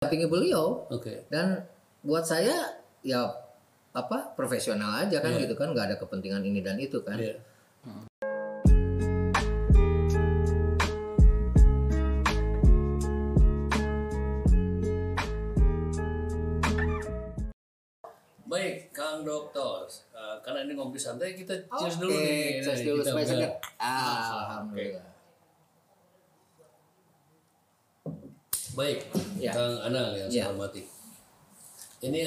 mendampingi beliau Oke. dan buat saya ya apa profesional aja kan Iya. gitu kan nggak ada kepentingan ini dan itu kan Iya. Baik, Kang Dokter. Eh, karena ini ngopi santai, kita cheers dulu nih. cheers Nih, dulu kita supaya udah- segar. Alhamdulillah. Baik, Ya. Kang Anang yang Ya. saya hormati. Ini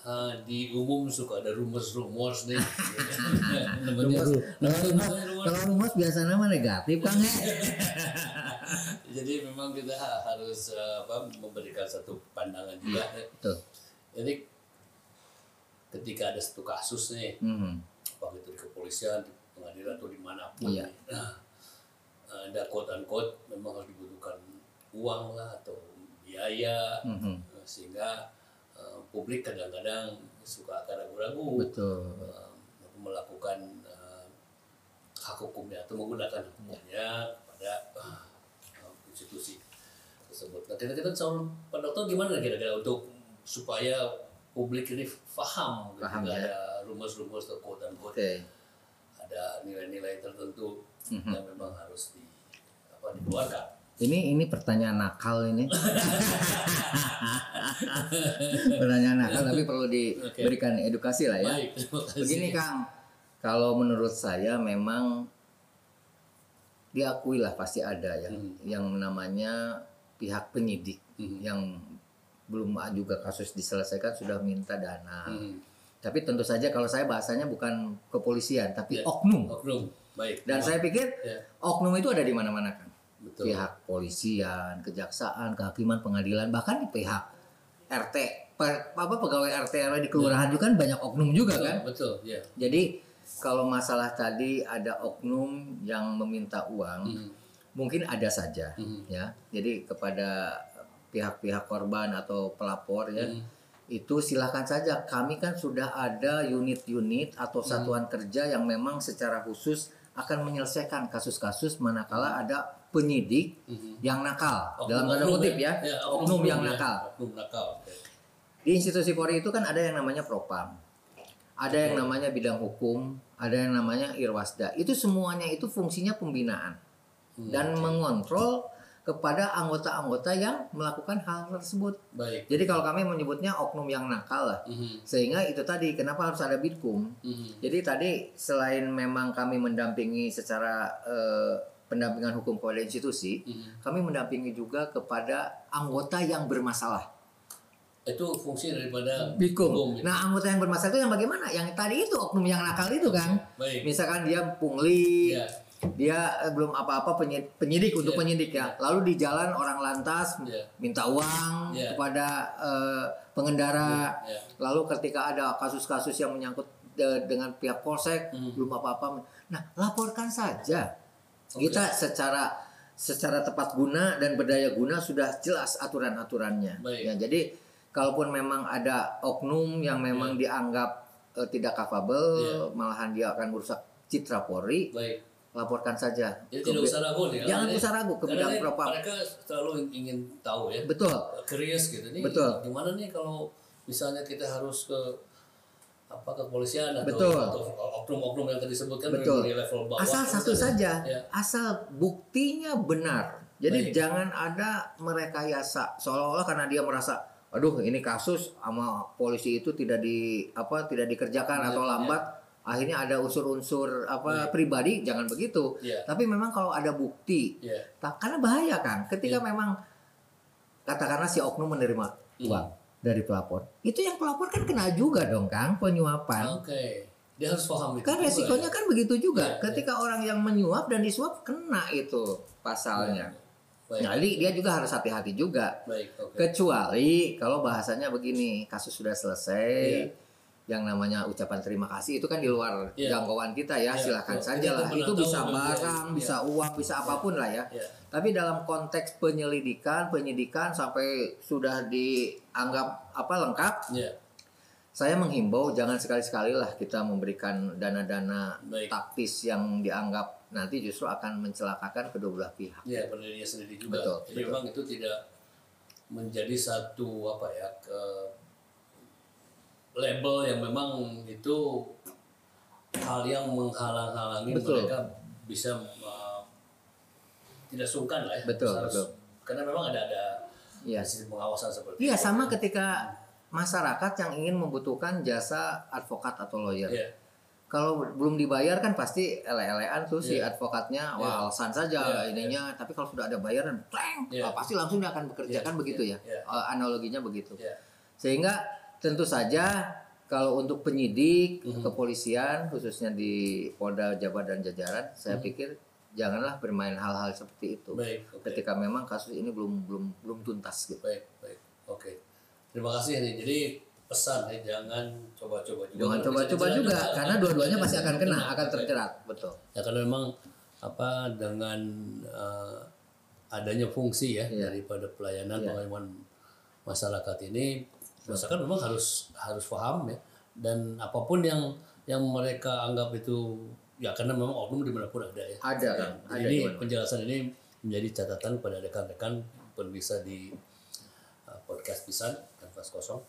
eh, di umum suka ada rumors-rumors nih. Rumus, rumus, rumors. kalau rumus biasa nama negatif kan ya. Jadi memang kita harus eh, apa, memberikan satu pandangan juga. Tuh. Jadi ketika ada satu kasus nih, Mhm. apakah itu di kepolisian, di pengadilan atau di mana pun, Iya. nih, nah, ada quote unquote memang harus dibutuhkan uang lah atau biaya Mhm. eh, sehingga eh, publik kadang-kadang suka akan ragu-ragu Betul. eh, melakukan eh, hak hukumnya atau menggunakan hukumnya kepada eh, institusi tersebut. Nah, kita-kita calon Pak Dokter gimana kira-kira untuk supaya publik ini paham, gitu, ya. ada rumus-rumus atau quote unquote Oke. ada nilai-nilai tertentu Mhm. yang memang harus di apa dikeluarkan. Ini ini pertanyaan nakal ini. pertanyaan nakal tapi perlu diberikan edukasi lah ya. Baik. Begini Kang, kalau menurut saya memang diakui lah pasti ada ya Hmm. yang namanya pihak penyidik Hmm. yang belum juga kasus diselesaikan sudah minta dana. Hmm. Tapi tentu saja kalau saya bahasanya bukan kepolisian tapi Ya. oknum. Oknum, baik. Dan saya pikir ya, oknum itu ada di mana-mana kan. Betul. Pihak polisian, kejaksaan, kehakiman, pengadilan, bahkan di pihak RT, per- apa pegawai RT RW di kelurahan juga kan banyak oknum juga betul, kan. betul, ya. Jadi kalau masalah tadi ada oknum yang meminta uang, Hmm. mungkin ada saja Hmm. ya. Jadi kepada pihak-pihak korban atau pelapor ya, Hmm. itu silahkan saja. Kami kan sudah ada unit-unit atau Hmm. satuan kerja yang memang secara khusus akan menyelesaikan kasus-kasus manakala ada penyidik Hmm. yang nakal Oknum- dalam tanda oknum kutip ya, oknum, yang ya. nakal. Oknum nakal. Di institusi Polri itu kan ada yang namanya propam, ada yang Oke. namanya bidang hukum, ada yang namanya irwasda. Itu semuanya itu fungsinya pembinaan Hmm, dan oke. mengontrol kepada anggota-anggota yang melakukan hal tersebut. Baik. Jadi kalau kami menyebutnya oknum yang nakal lah. Hmm. Sehingga itu tadi kenapa harus ada bidkum? Hmm. Jadi tadi selain memang kami mendampingi secara eh, pendampingan hukum kepada institusi, Hmm. kami mendampingi juga kepada anggota yang bermasalah. Itu fungsi daripada hukum, ya. Nah, anggota yang bermasalah itu yang bagaimana? Yang tadi itu oknum yang nakal itu kan. Baik. Misalkan dia pungli, Ya. dia eh, belum apa-apa penyidik, penyidik untuk Iya. penyidik ya. Lalu di jalan orang lantas Iya. minta uang Iya. kepada eh, pengendara. Ya. Lalu ketika ada kasus-kasus yang menyangkut eh, dengan pihak polsek Hmm. belum apa-apa. Nah, laporkan saja. Oke. Kita secara secara tepat guna dan berdaya guna sudah jelas aturan-aturannya. Ya, jadi kalaupun memang ada oknum yang memang dianggap eh, tidak capable, Iya. malahan dia akan merusak citra Polri, Baik. laporkan saja. Jadi Ke tidak usah ragu nih. Jangan Karena usah ragu ke bidang propam. Mereka selalu ingin tahu ya. Betul. Curious gitu nih. Betul. Gimana nih kalau misalnya kita harus ke apa kepolisian atau, Betul. atau oknum-oknum yang tadi disebutkan Betul. di level bawah. Asal satu misalnya. saja, Ya. asal buktinya benar. Jadi Baik. jangan ada merekayasa seolah-olah karena dia merasa, aduh ini kasus sama polisi itu tidak di apa tidak dikerjakan Iya, atau iya. lambat, akhirnya ada unsur-unsur apa Baik. pribadi, jangan begitu. Iya. Tapi memang kalau ada bukti, Ya. karena bahaya kan, ketika Iya. memang katakanlah si oknum menerima uang dari pelapor, itu yang pelapor kan kena juga dong kang penyuapan. Oke. Dia harus paham itu. Kan resikonya ya. kan begitu juga. Iya, Ketika orang yang menyuap dan disuap kena itu pasalnya. Baik. Jadi dia juga harus hati-hati juga. Baik, oke. Kecuali kalau bahasanya begini, kasus sudah selesai, Iya. Yang namanya ucapan terima kasih itu kan di luar Iya. jangkauan kita ya, Iya, silahkan betul. saja lah. Itu bisa barang, iya. bisa uang, bisa apa pun lah ya. Ya. Tapi dalam konteks penyelidikan, penyidikan sampai sudah dianggap apa lengkap, Ya. saya menghimbau jangan sekali-sekali lah kita memberikan dana-dana taktis yang dianggap nanti justru akan mencelakakan kedua belah pihak. Ya, pendirinya sendiri juga. Betul, Jadi betul. memang itu tidak menjadi satu apa ya ke label yang memang itu hal yang menghalang-halangi Betul. mereka bisa uh, tidak sungkan lah ya Betul, Harus- betul. karena memang ada ada Iya. sistem pengawasan seperti Iya itu. sama ketika masyarakat yang ingin membutuhkan jasa advokat atau lawyer. Iya. Kalau belum dibayar kan pasti ele-elean tuh si advokatnya Iya. wah alasan saja Iya, ininya. Tapi kalau sudah ada bayaran, pleng, wah, pasti langsung dia akan bekerja Iya, kan begitu iya, ya. Eh, analoginya begitu. Iya. Sehingga tentu saja kalau untuk penyidik Mhm. kepolisian khususnya di Polda Jabar dan jajaran, saya Mhm. pikir janganlah bermain hal-hal seperti itu. Baik, oke. Ketika memang kasus ini belum belum belum tuntas gitu. Baik, baik. Oke. Terima kasih nih. Jadi pesan ya jangan coba-coba juga. Jangan coba-coba juga dijerat karena dua-duanya pasti akan kena, akan terjerat, betul. Ya karena memang apa dengan eh, adanya fungsi ya Iya. daripada pelayanan Iya. pengalaman masyarakat ini masyarakat memang harus harus paham ya dan apa pun yang yang mereka anggap itu ya karena memang oknum di mana pun ada ya. Ada Ya, kan, ada ini penjelasan ini menjadi catatan pada rekan-rekan pemirsa di uh, podcast Pisan Kanvas Kosong.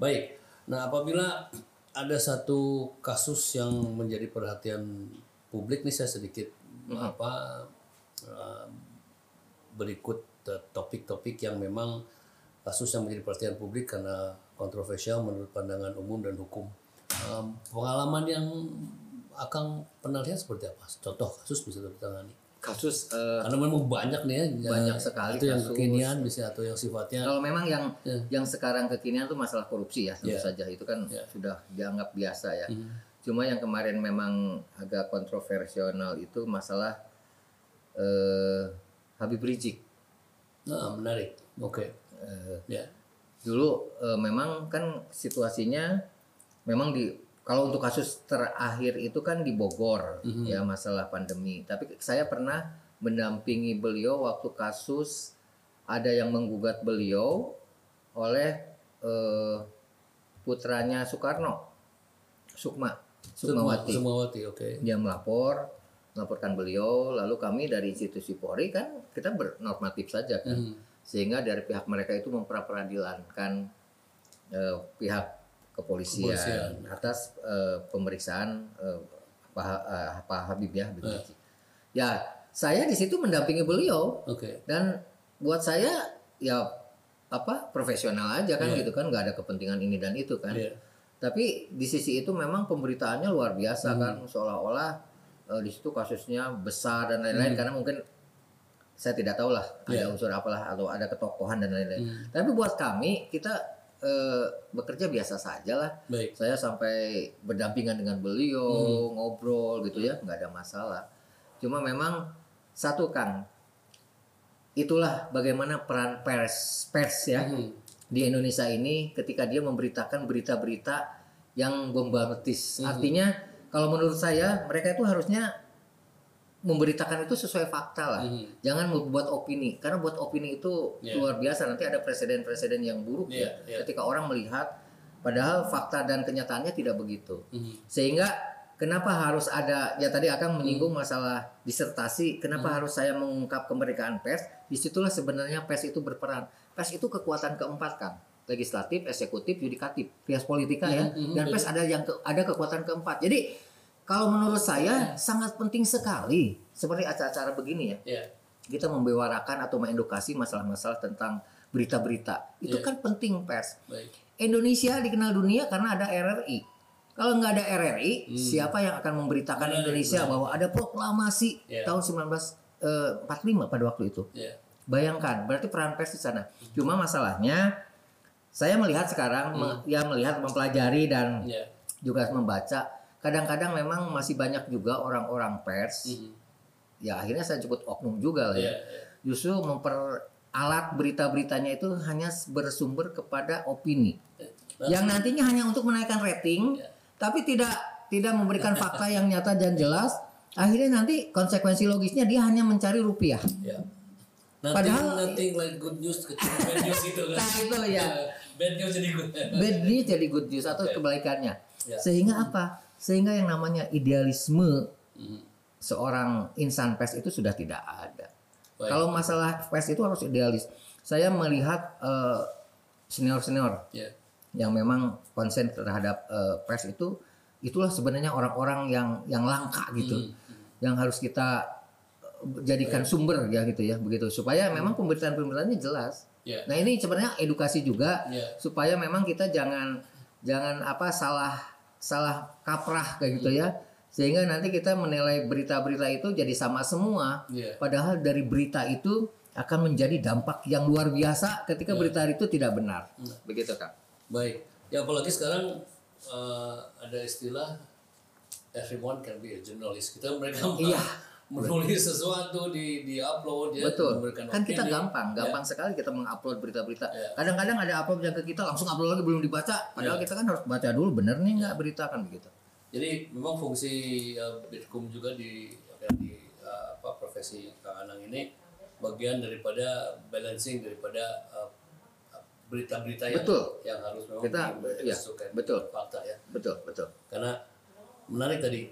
Baik, nah apabila ada satu kasus yang menjadi perhatian publik nih saya sedikit apa uh, berikut uh, topik-topik yang memang kasus yang menjadi perhatian publik karena kontroversial menurut pandangan umum dan hukum. Um, pengalaman yang akan pernah lihat seperti apa? Contoh kasus bisa ditangani. Kasus eh, Karena memang banyak nih ya. Banyak sekali Itu yang kasus. kekinian bisa atau yang sifatnya. kalau memang yang Iya. yang sekarang kekinian tuh masalah korupsi ya tentu Iya. saja itu kan Iya. sudah dianggap biasa ya. Mhm. Cuma yang kemarin memang agak kontroversial itu masalah eh, Habib Rizik. Nah, menarik. Oke. Eh, Ya. Dulu eh, memang kan situasinya memang di kalau untuk kasus terakhir itu kan di Bogor Mhm. ya masalah pandemi. Tapi saya pernah mendampingi beliau waktu kasus ada yang menggugat beliau oleh eh, putranya Soekarno, Sukma, Sukmawati. Sukmawati, oke. Dia melapor, melaporkan beliau, lalu kami dari institusi Polri kan kita bernormatif saja kan Mhm. Sehingga dari pihak mereka itu memperadilankan eh, pihak kepolisian, Kepolisian. atas eh, pemeriksaan eh, Pak, eh, Pak Habib ya, Habib Eh. Ya, saya di situ mendampingi beliau Oke. dan buat saya ya apa profesional aja kan Iya. gitu kan nggak ada kepentingan ini dan itu kan. Iya. Tapi di sisi itu memang pemberitaannya luar biasa Hmm. kan seolah-olah eh, di situ kasusnya besar dan lain-lain Hmm. karena mungkin saya tidak tahu lah Iya. ada unsur apalah atau ada ketokohan dan lain-lain. Hmm. Tapi buat kami kita eh, bekerja biasa saja lah. Baik. Saya sampai berdampingan dengan beliau, Hmm. ngobrol gitu ya, nggak ada masalah. Cuma memang satu Kang, itulah bagaimana peran pers pers ya Mhm. di Indonesia ini ketika dia memberitakan berita-berita yang bombastis. Mhm. Artinya kalau menurut saya mereka itu harusnya memberitakan itu sesuai fakta lah. Mhm. Jangan membuat opini karena buat opini itu Iya. luar biasa nanti ada presiden-presiden yang buruk Iya, ya iya. ketika orang melihat padahal fakta dan kenyataannya tidak begitu. Mhm. Sehingga kenapa harus ada ya tadi akan menyinggung masalah disertasi, kenapa harus saya mengungkap kemerdekaan pers? Di situlah sebenarnya pers itu berperan. Pers itu kekuatan keempat kan, legislatif, eksekutif, yudikatif, trias politika ya. Mhm, Dan pers ada yang ke- ada kekuatan keempat. Jadi kalau menurut saya sangat penting sekali seperti acara-acara begini ya. Ya. Kita membewarakan atau mengedukasi masalah-masalah tentang berita-berita. Itu Iya. kan penting pers. Baik. Indonesia dikenal dunia karena ada RRI. Kalau nggak ada RRI, Hmm. siapa yang akan memberitakan Benar, Indonesia bahwa ada proklamasi Ya. tahun 1945 pada waktu itu? Ya. Bayangkan, berarti peran pers di sana. Cuma masalahnya, saya melihat sekarang, me- ya melihat, mempelajari dan Ya. juga membaca. Kadang-kadang memang masih banyak juga orang-orang pers. Mhm. Ya akhirnya saya sebut oknum juga lah Ya. ya. ya. Justru memperalat berita-beritanya itu hanya bersumber kepada opini Nah, yang nantinya hanya untuk menaikkan rating, Ya. tapi tidak tidak memberikan fakta yang nyata dan jelas. Akhirnya nanti konsekuensi logisnya dia hanya mencari rupiah. Nothing, Padahal- nothing like good news kecuali bad news gitu kan. Nah, itu ya. bad news jadi good. Bad news jadi good news atau Ya. kebalikannya. Ya. Sehingga apa? Sehingga yang namanya idealisme Mhm. Seorang insan pers itu sudah tidak ada. Baik. Kalau masalah pers itu harus idealis. saya melihat senior senior Ya. yang memang konsen terhadap eh, pers itu itulah sebenarnya orang-orang yang yang langka gitu Hmm. yang harus kita eh, jadikan sumber ya gitu ya begitu supaya memang pemberitaan-pemberitaannya jelas. Ya. Nah ini sebenarnya edukasi juga Ya. supaya memang kita jangan jangan apa salah salah kaprah kayak gitu ya sehingga nanti kita menilai berita-berita itu jadi sama semua. Ya. padahal dari berita itu akan menjadi dampak yang luar biasa ketika berita itu tidak benar. Begitu kak. Baik. Ya apalagi sekarang eh, ada istilah everyone can be a journalist. Kita mereka Iya. menulis sesuatu di di upload ya betul. kan kita gampang gampang sekali kita mengupload berita-berita. Ya. kadang-kadang ada upload yang ke kita langsung upload lagi belum dibaca. Padahal kita kan harus baca dulu bener nih nggak berita kan begitu Jadi memang fungsi uh, Bitkum juga di apa, di uh, apa profesi Kang Anang ini bagian daripada balancing daripada uh, berita-berita yang Betul. yang harus memang Kita, disukai betul. fakta ya. betul betul Karena menarik tadi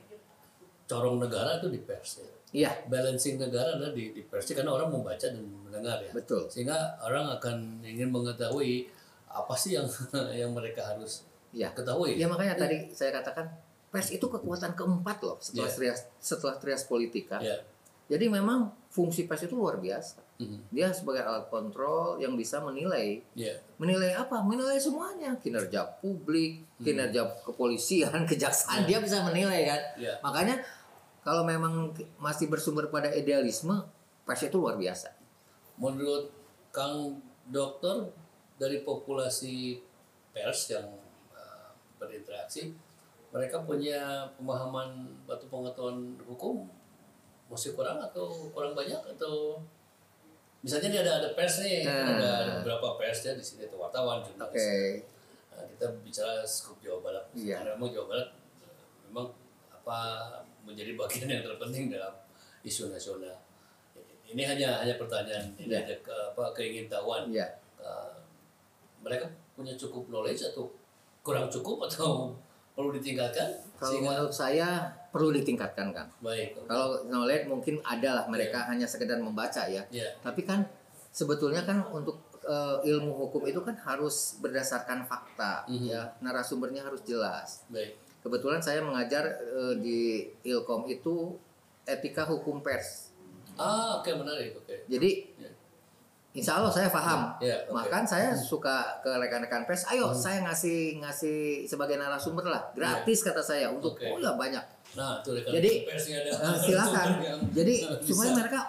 corong negara itu di pers ya. iya Balancing negara adalah di, di pers karena orang membaca dan mendengar ya. betul Sehingga orang akan ingin mengetahui apa sih yang yang mereka harus iya ketahui. ya makanya tadi saya katakan pers itu kekuatan keempat loh setelah Iya. trias setelah trias politika Ya. jadi memang fungsi pers itu luar biasa Mhm. dia sebagai alat kontrol yang bisa menilai Ya. menilai apa menilai semuanya kinerja publik kinerja kepolisian kejaksaan dia bisa menilai kan Ya. makanya kalau memang masih bersumber pada idealisme pers itu luar biasa Menurut Kang Dokter dari populasi pers yang uh, berinteraksi, mereka punya pemahaman atau pengetahuan hukum masih kurang atau kurang banyak atau misalnya nih ada ada pers nih, Hmm. ada, ada beberapa pers ya di sini ada wartawan, jurnalis. Nah, kita bicara skup Jawa Barat. Iya. Karena memang Jawa Barat eh, memang apa menjadi bagian yang terpenting dalam isu nasional. Ini hanya hanya pertanyaan, ini Iya. hanya ke, apa keingintahuan. iya Eh, mereka punya cukup knowledge atau kurang cukup atau perlu ditingkatkan? kalau menurut saya perlu ditingkatkan kan baik. kalau knowledge mungkin ada lah mereka hanya sekedar membaca ya Ya, tapi kan sebetulnya kan untuk eh, ilmu hukum itu kan harus berdasarkan fakta Mhm. ya narasumbernya harus jelas baik. kebetulan saya mengajar eh, di Ilkom itu etika hukum pers Ah, oke menarik, oke. jadi Ya. Insya Allah saya paham. Ya, oke. Makan saya suka ke rekan-rekan pers. Ayo, saya ngasih ngasih sebagai narasumber lah, gratis kata saya untuk Oke. oh ya banyak. Nah, itu rekan Jadi, persnya ada. Eh, silakan. yang Jadi supaya mereka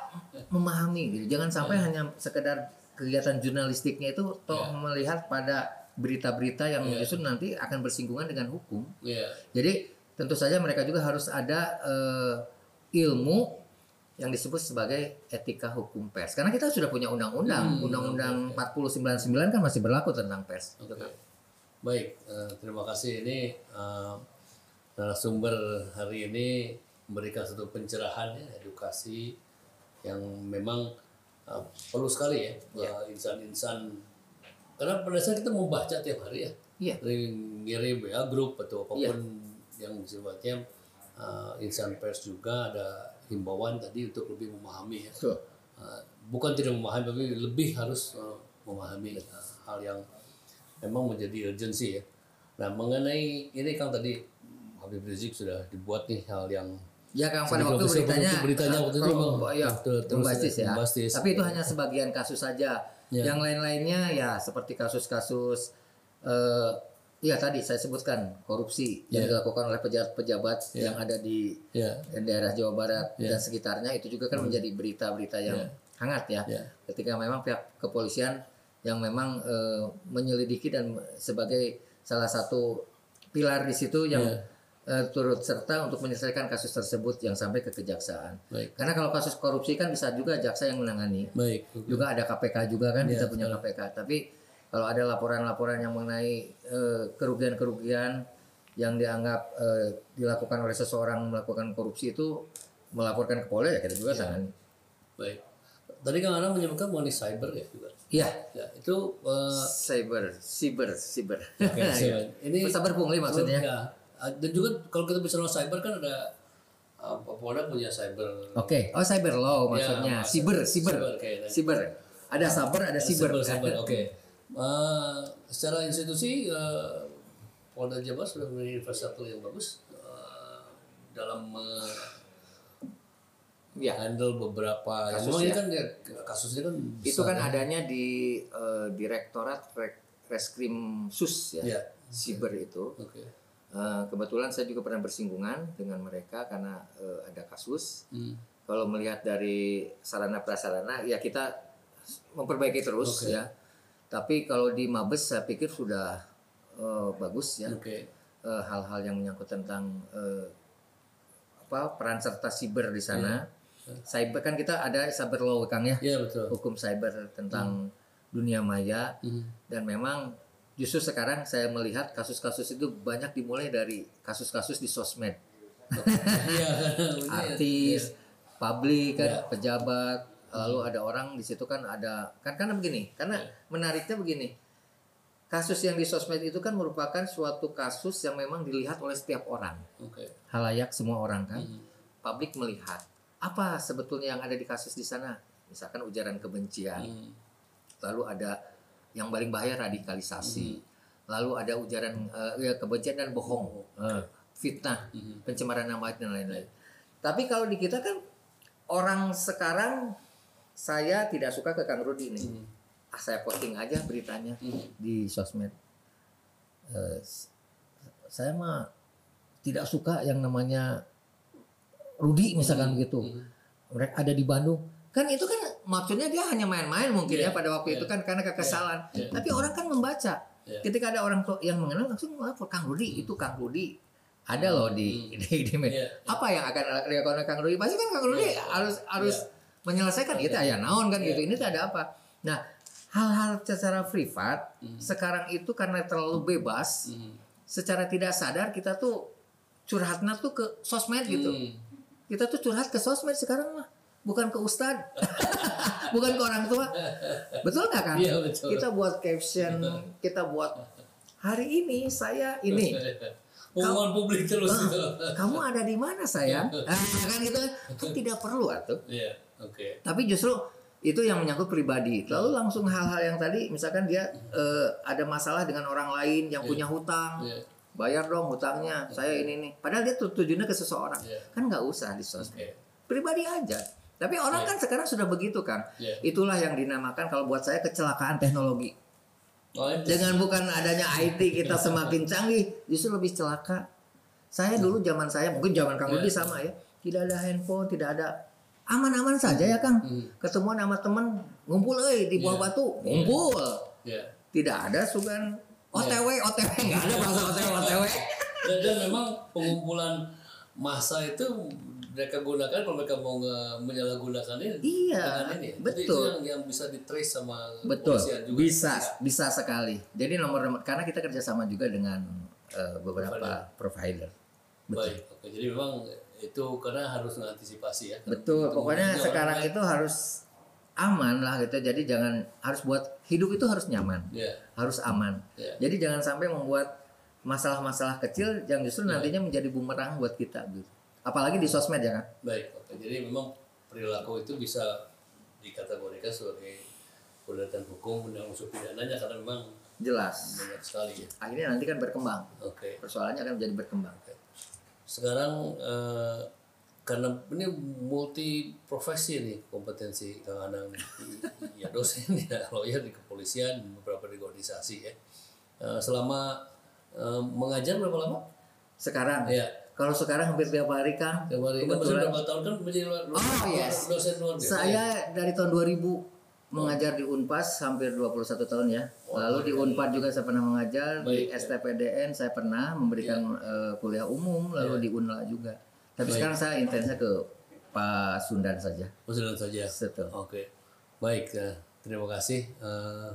memahami, gitu. jangan sampai hanya sekedar kegiatan jurnalistiknya itu toh Ya. melihat pada berita-berita yang Ya. justru nanti akan bersinggungan dengan hukum. Iya. Jadi tentu saja mereka juga harus ada eh, ilmu yang disebut sebagai etika hukum pers. Karena kita sudah punya undang-undang, Hmm, undang-undang oke, 4099 kan masih berlaku tentang pers. Gitu Oke. kan. Baik, eh, terima kasih ini eh, narasumber hari ini memberikan satu pencerahan ya, edukasi yang memang eh, perlu sekali ya, eh, insan-insan karena pada saat kita membaca tiap hari ya, sering ngirim ya grup atau apa pun yang sifatnya eh, insan pers juga ada himbauan tadi untuk lebih memahami ya. Betul. Uh, bukan tidak memahami tapi lebih harus uh, memahami uh, hal yang memang menjadi urgensi ya. Nah mengenai ini kan tadi Habib Rizik sudah dibuat nih hal yang Ya kan pada waktu beritanya, beritanya waktu itu memang ya, ter- terus bombastis ya. bombastis. Tapi itu hanya sebagian kasus saja. Ya. Yang lain-lainnya ya seperti kasus-kasus eh Iya tadi saya sebutkan korupsi yang Ya. dilakukan oleh pejabat-pejabat Ya. yang ada di ya daerah Jawa Barat Ya. dan sekitarnya itu juga kan menjadi berita-berita yang Ya. hangat ya. ya Ketika memang pihak kepolisian yang memang eh, menyelidiki dan sebagai salah satu pilar di situ yang Ya. eh, turut serta untuk menyelesaikan kasus tersebut yang sampai ke kejaksaan. baik Karena kalau kasus korupsi kan bisa juga jaksa yang menangani. baik Juga ada KPK juga kan Ya, kita punya KPK. Tapi kalau ada laporan-laporan yang mengenai eh, kerugian-kerugian yang dianggap eh, dilakukan oleh seseorang melakukan korupsi itu melaporkan ke Polda ya kita juga tangani. baik. Tadi Kang Anang menyebutkan mengenai cyber ya juga. Iya, Ya itu uh, cyber, cyber, cyber. Oke, Iya. ini Sabar pungli maksudnya. Ya. Dan juga kalau kita bicara cyber kan ada uh, Polda punya cyber Oke, oh cyber law maksudnya, Ya, cyber, cyber, cyber cyber. Ada sabar, ada siber. Sabar, sabar. Oke. Eh, secara institusi eh, Polda Jabar sudah memiliki infrastruktur yang bagus eh, dalam Ya. handle beberapa Kasus ya. kan ya, kasusnya kan Itu kan ya. adanya di eh, Direktorat Re- Reskrim Sus ya, Ya. siber itu. Oke. Eh, kebetulan saya juga pernah bersinggungan dengan mereka karena eh, ada kasus. Hmm. Kalau melihat dari sarana prasarana, ya kita memperbaiki terus Oke. ya. Tapi kalau di Mabes saya pikir sudah eh, bagus ya. Oke. Eh, hal-hal yang menyangkut tentang eh, apa peran serta siber di sana. Cyber kan kita ada cyber law Kang ya, Iya betul. hukum cyber tentang dunia maya Hmm. dan memang justru sekarang saya melihat kasus-kasus itu banyak dimulai dari kasus-kasus di sosmed. Iya. Artis, publik kan, Ya. pejabat, lalu ada orang di situ kan ada kan karena begini, karena Ya. menariknya begini. Kasus yang di sosmed itu kan merupakan suatu kasus yang memang dilihat oleh setiap orang. Oke. halayak semua orang kan Hmm. publik melihat apa sebetulnya yang ada di kasus di sana misalkan ujaran kebencian Hmm. lalu ada yang paling bahaya radikalisasi Hmm. lalu ada ujaran eh, ya, kebencian dan bohong eh, fitnah Hmm. pencemaran nama baik dan lain-lain tapi kalau di kita kan orang sekarang saya tidak suka ke Kang Rudi nih Hmm. ah, saya posting aja beritanya Hmm. di sosmed. Eh, s- saya mah tidak suka yang namanya Rudi misalkan begitu. Hmm. Mereka ada di Bandung. Kan itu kan maksudnya dia hanya main-main mungkin Iya, ya pada waktu iya. itu kan karena kekesalan. Iya. Tapi orang kan membaca. Iya. Ketika ada orang yang mengenal langsung melapor Kang Rudi itu Kang Rudi ada loh di Hmm. di, di Iya. apa yang akan dilakukan Kang Rudi pasti kan Kang Rudi Iya. harus harus menyelesaikan itu ya naon? kan Iya. gitu. Ini tuh ada apa? Nah hal-hal secara privat Hmm. sekarang itu karena terlalu bebas Hmm. secara tidak sadar kita tuh curhatnya tuh ke sosmed gitu. Hmm. kita tuh curhat ke sosmed sekarang mah bukan ke ustad bukan ke orang tua. Betul nggak kan Iya, betul. kita buat caption kita buat hari ini saya ini. Pengumuman publik terus Ah, itu. kamu ada di mana sayang? Ah, kan gitu. Kan tidak perlu atuh. Iya, oke. tapi justru itu yang menyangkut pribadi lalu langsung hal-hal yang tadi misalkan dia eh, ada masalah dengan orang lain yang punya hutang Iya. bayar dong hutangnya saya ini nih padahal dia tu- tujuannya ke seseorang Iya. kan nggak usah di sosmed Oke. pribadi aja tapi orang Iya. kan sekarang sudah begitu kan Iya. itulah yang dinamakan kalau buat saya kecelakaan teknologi Oh, itu. dengan bukan adanya IT kita semakin canggih justru lebih celaka saya dulu zaman saya mungkin zaman Kang Rudi Iya. sama ya tidak ada handphone tidak ada aman-aman saja ya Kang Hmm. ketemuan sama temen ngumpul euy di bawah Iya. batu ngumpul Iya. tidak ada sugan OTW OTW nggak ada bahasa OTW OTW Dan, dan memang pengumpulan massa itu mereka gunakan kalau mereka mau menyalahgunakan ini Iya, ini. Jadi betul. itu yang, yang bisa di trace sama Betul, juga. bisa, bisa sekali. Jadi nomor nomor karena kita kerjasama juga dengan eh, beberapa provider. Betul, Baik, oke. Jadi memang itu karena harus mengantisipasi ya. betul. Pokoknya sekarang itu harus aman lah gitu. Jadi jangan harus buat hidup itu harus nyaman. Ya, harus aman. ya. Jadi jangan sampai membuat masalah-masalah kecil yang justru Ya. nantinya menjadi bumerang buat kita gitu. Apalagi di sosmed ya kan. Baik, oke. Jadi memang perilaku itu bisa dikategorikan sebagai perbuatan hukum dan unsur pidananya karena memang Jelas. banyak sekali ya. Akhirnya nanti kan berkembang. Oke. Persoalannya akan menjadi berkembang. Sekarang eh, karena ini multi profesi nih kompetensi Kang Anang ya dosen ya lawyer di kepolisian beberapa di organisasi ya. Eh, selama eh, mengajar berapa lama? Sekarang Ya. Kalau sekarang hampir tiap hari Kang. Kemarin kan Kebetulan- berapa tahun kan menjadi luar- Oh, yes. dosen luar biasa. Saya dari tahun 2000 mengajar di Unpas hampir 21 tahun ya. Lalu di Unpad juga saya pernah mengajar, di Baik, ya. STPDN saya pernah memberikan eh, kuliah umum, lalu di Unla juga. Tapi Baik. sekarang saya intensnya ke Pak Sundan saja. Maksudnya saja. Betul. Oke, baik. ya. terima kasih. Eh,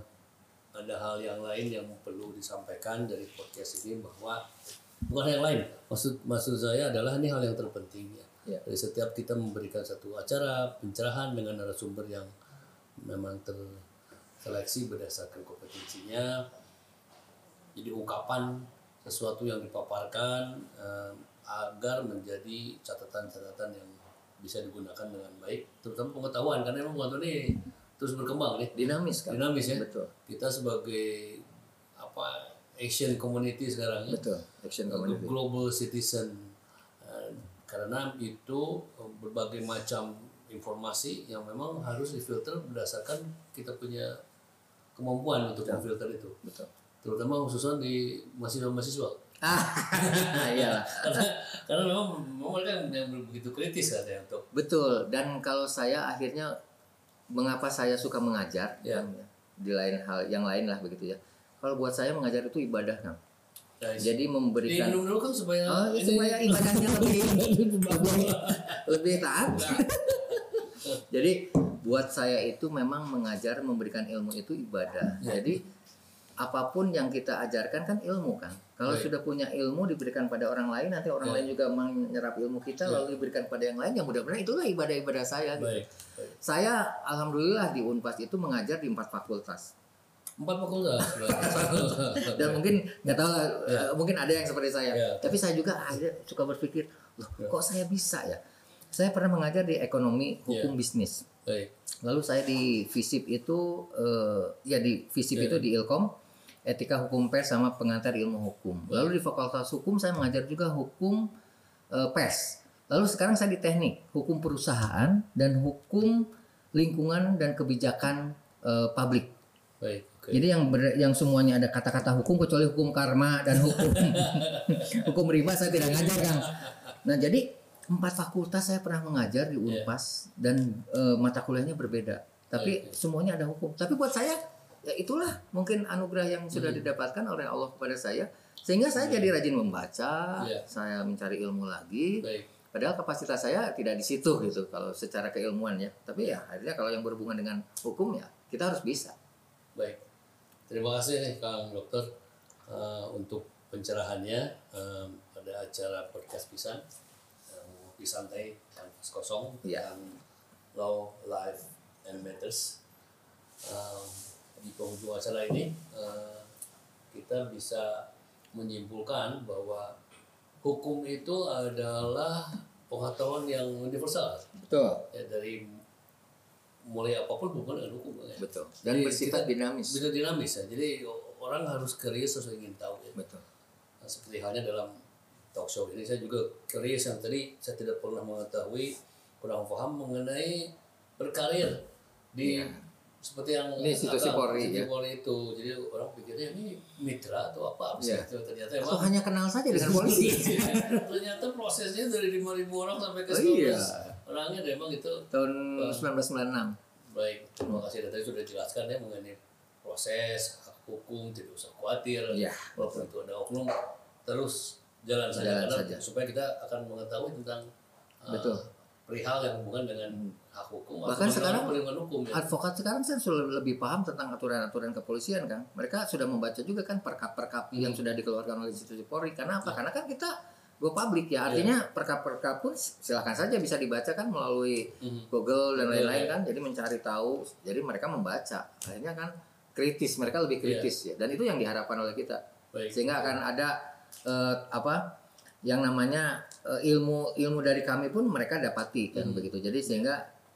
ada hal yang lain yang perlu disampaikan dari podcast ini bahwa bukan yang lain. Maksud maksud saya adalah ini hal yang terpenting ya. Ya. Dari setiap kita memberikan satu acara pencerahan dengan narasumber yang memang terseleksi berdasarkan kompetensinya. Jadi ungkapan sesuatu yang dipaparkan eh, agar menjadi catatan-catatan yang bisa digunakan dengan baik, terutama pengetahuan karena memang pengetahuan ini terus berkembang nih Dinamis kan? dinamis ya Betul. kita sebagai apa Asian community sekarang ya Betul. Action community. global citizen Eh, karena itu eh, berbagai macam informasi yang memang harus difilter berdasarkan kita punya kemampuan untuk memfilter itu Betul. terutama khususnya di mahasiswa-mahasiswa Ah, iya. karena karena memang, memang mereka yang begitu kritis katanya untuk Betul. Dan kalau saya akhirnya mengapa saya suka mengajar Ya. kan, ya, di lain hal yang lain lah begitu ya. Kalau buat saya mengajar itu ibadah kan. guys. Jadi memberikan diminum dulu kan supaya Oh, ini- supaya ibadahnya lebih lebih, lebih taat. Jadi buat saya itu memang mengajar memberikan ilmu itu ibadah. Ya. Jadi apa pun yang kita ajarkan kan ilmu kan. Kalau Baik. sudah punya ilmu diberikan pada orang lain nanti orang Ya. lain juga menyerap ilmu kita Ya. lalu diberikan pada yang lain yang mudah-mudahan itulah ibadah-ibadah saya. gitu. baik baik. Saya alhamdulillah di Unpas itu mengajar di empat fakultas. empat fakultas Dan mungkin nggak tahu lah, Ya. eh, mungkin ada yang seperti saya. Ya. Tapi saya juga akhirnya suka berpikir, loh Ya. kok saya bisa ya? Saya pernah mengajar di ekonomi hukum Ya. bisnis. baik Lalu saya di FISIP itu eh, ya di FISIP Ya. itu di Ilkom etika hukum pers sama pengantar ilmu hukum. Lalu di Fakultas Hukum saya mengajar juga hukum eh, pers. Lalu sekarang saya di teknik hukum perusahaan dan hukum lingkungan dan kebijakan eh, publik. baik oke Jadi yang ber- yang semuanya ada kata-kata hukum kecuali hukum karma dan hukum hukum riba saya tidak ngajar Kang. Nah jadi empat fakultas saya pernah mengajar di Iya. Unpas dan eh, mata kuliahnya berbeda. Tapi Oke. semuanya ada hukum. Tapi buat saya ya itulah mungkin anugerah yang sudah Hmm. didapatkan oleh Allah kepada saya sehingga saya jadi rajin membaca, Iya. saya mencari ilmu lagi. baik Padahal kapasitas saya tidak di situ gitu kalau secara keilmuan ya. Tapi ya akhirnya kalau yang berhubungan dengan hukum ya kita harus bisa. Baik, terima kasih nih Kang Dokter eh, untuk pencerahannya eh, pada acara podcast Pisan ngopi santai kanvas kosong Iya. tentang Law, Life, and Matters. Eh, di penghujung acara ini eh, kita bisa menyimpulkan bahwa hukum itu adalah pengetahuan yang universal Betul. ya dari mulai apa pun hubungan dengan hukum ya. Betul. Dan Jadi bersifat kita- dinamis. bisa dinamis ya. Jadi orang harus curious sesuai ingin tahu ya. Betul. Nah, seperti halnya dalam talk show ini saya juga curious yang tadi saya tidak pernah mengetahui kurang paham mengenai berkarir di Iya. seperti yang Ini institusi Polri, ya. Polri itu. Jadi orang pikirnya ini mitra atau apa Iya. itu ternyata Atau emang hanya kenal saja dengan polisi. ternyata prosesnya dari 5000 orang sampai ke Oh, 19 iya. orangnya dan emang itu Tahun Bang. 1996. Baik, terima kasih tadi sudah jelaskan ya mengenai proses hukum tidak usah khawatir Iya, walaupun itu ada oknum terus jalan saja Jalan saja. supaya kita akan mengetahui tentang uh, Betul. perihal yang hubungan dengan hak hukum Bahkan sekarang hukum ya. Advokat sekarang saya sudah lebih paham tentang aturan-aturan kepolisian kan. Mereka sudah membaca juga kan perkap-perkap yang sudah dikeluarkan oleh institusi Polri. Karena apa? Karena kan kita go public ya. Artinya perkap-perkap pun silahkan saja bisa dibaca kan melalui Mhm. Google dan lain-lain ya. kan. Jadi mencari tahu. Jadi mereka membaca. Akhirnya kan kritis. Mereka lebih kritis ya. Dan itu yang diharapkan oleh kita. Baik. sehingga akan ada eh, apa yang namanya eh, ilmu ilmu dari kami pun mereka dapati kan Hmm. begitu jadi sehingga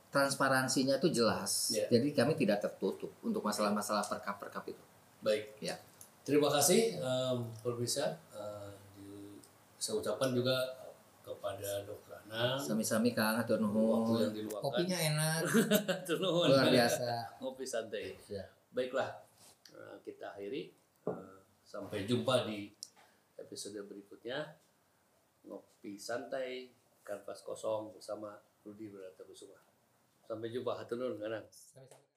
transparansinya itu jelas Ya. jadi kami tidak tertutup untuk masalah-masalah perkap-perkap itu Baik. ya Terima kasih um, pemirsa. Uh, di- saya ucapkan juga kepada Dokter Anang sami-sami kang atur waktu nuhun yang diluangkan. kopinya enak Atur nuhun. luar biasa Ngopi santai. Ya. Baiklah, uh, kita akhiri. Uh, sampai jumpa di episode berikutnya. Ngopi santai, kanvas kosong bersama Rudi Berata Kusuma. Sampai jumpa, hatur nuhun, Anang. Sami-sami.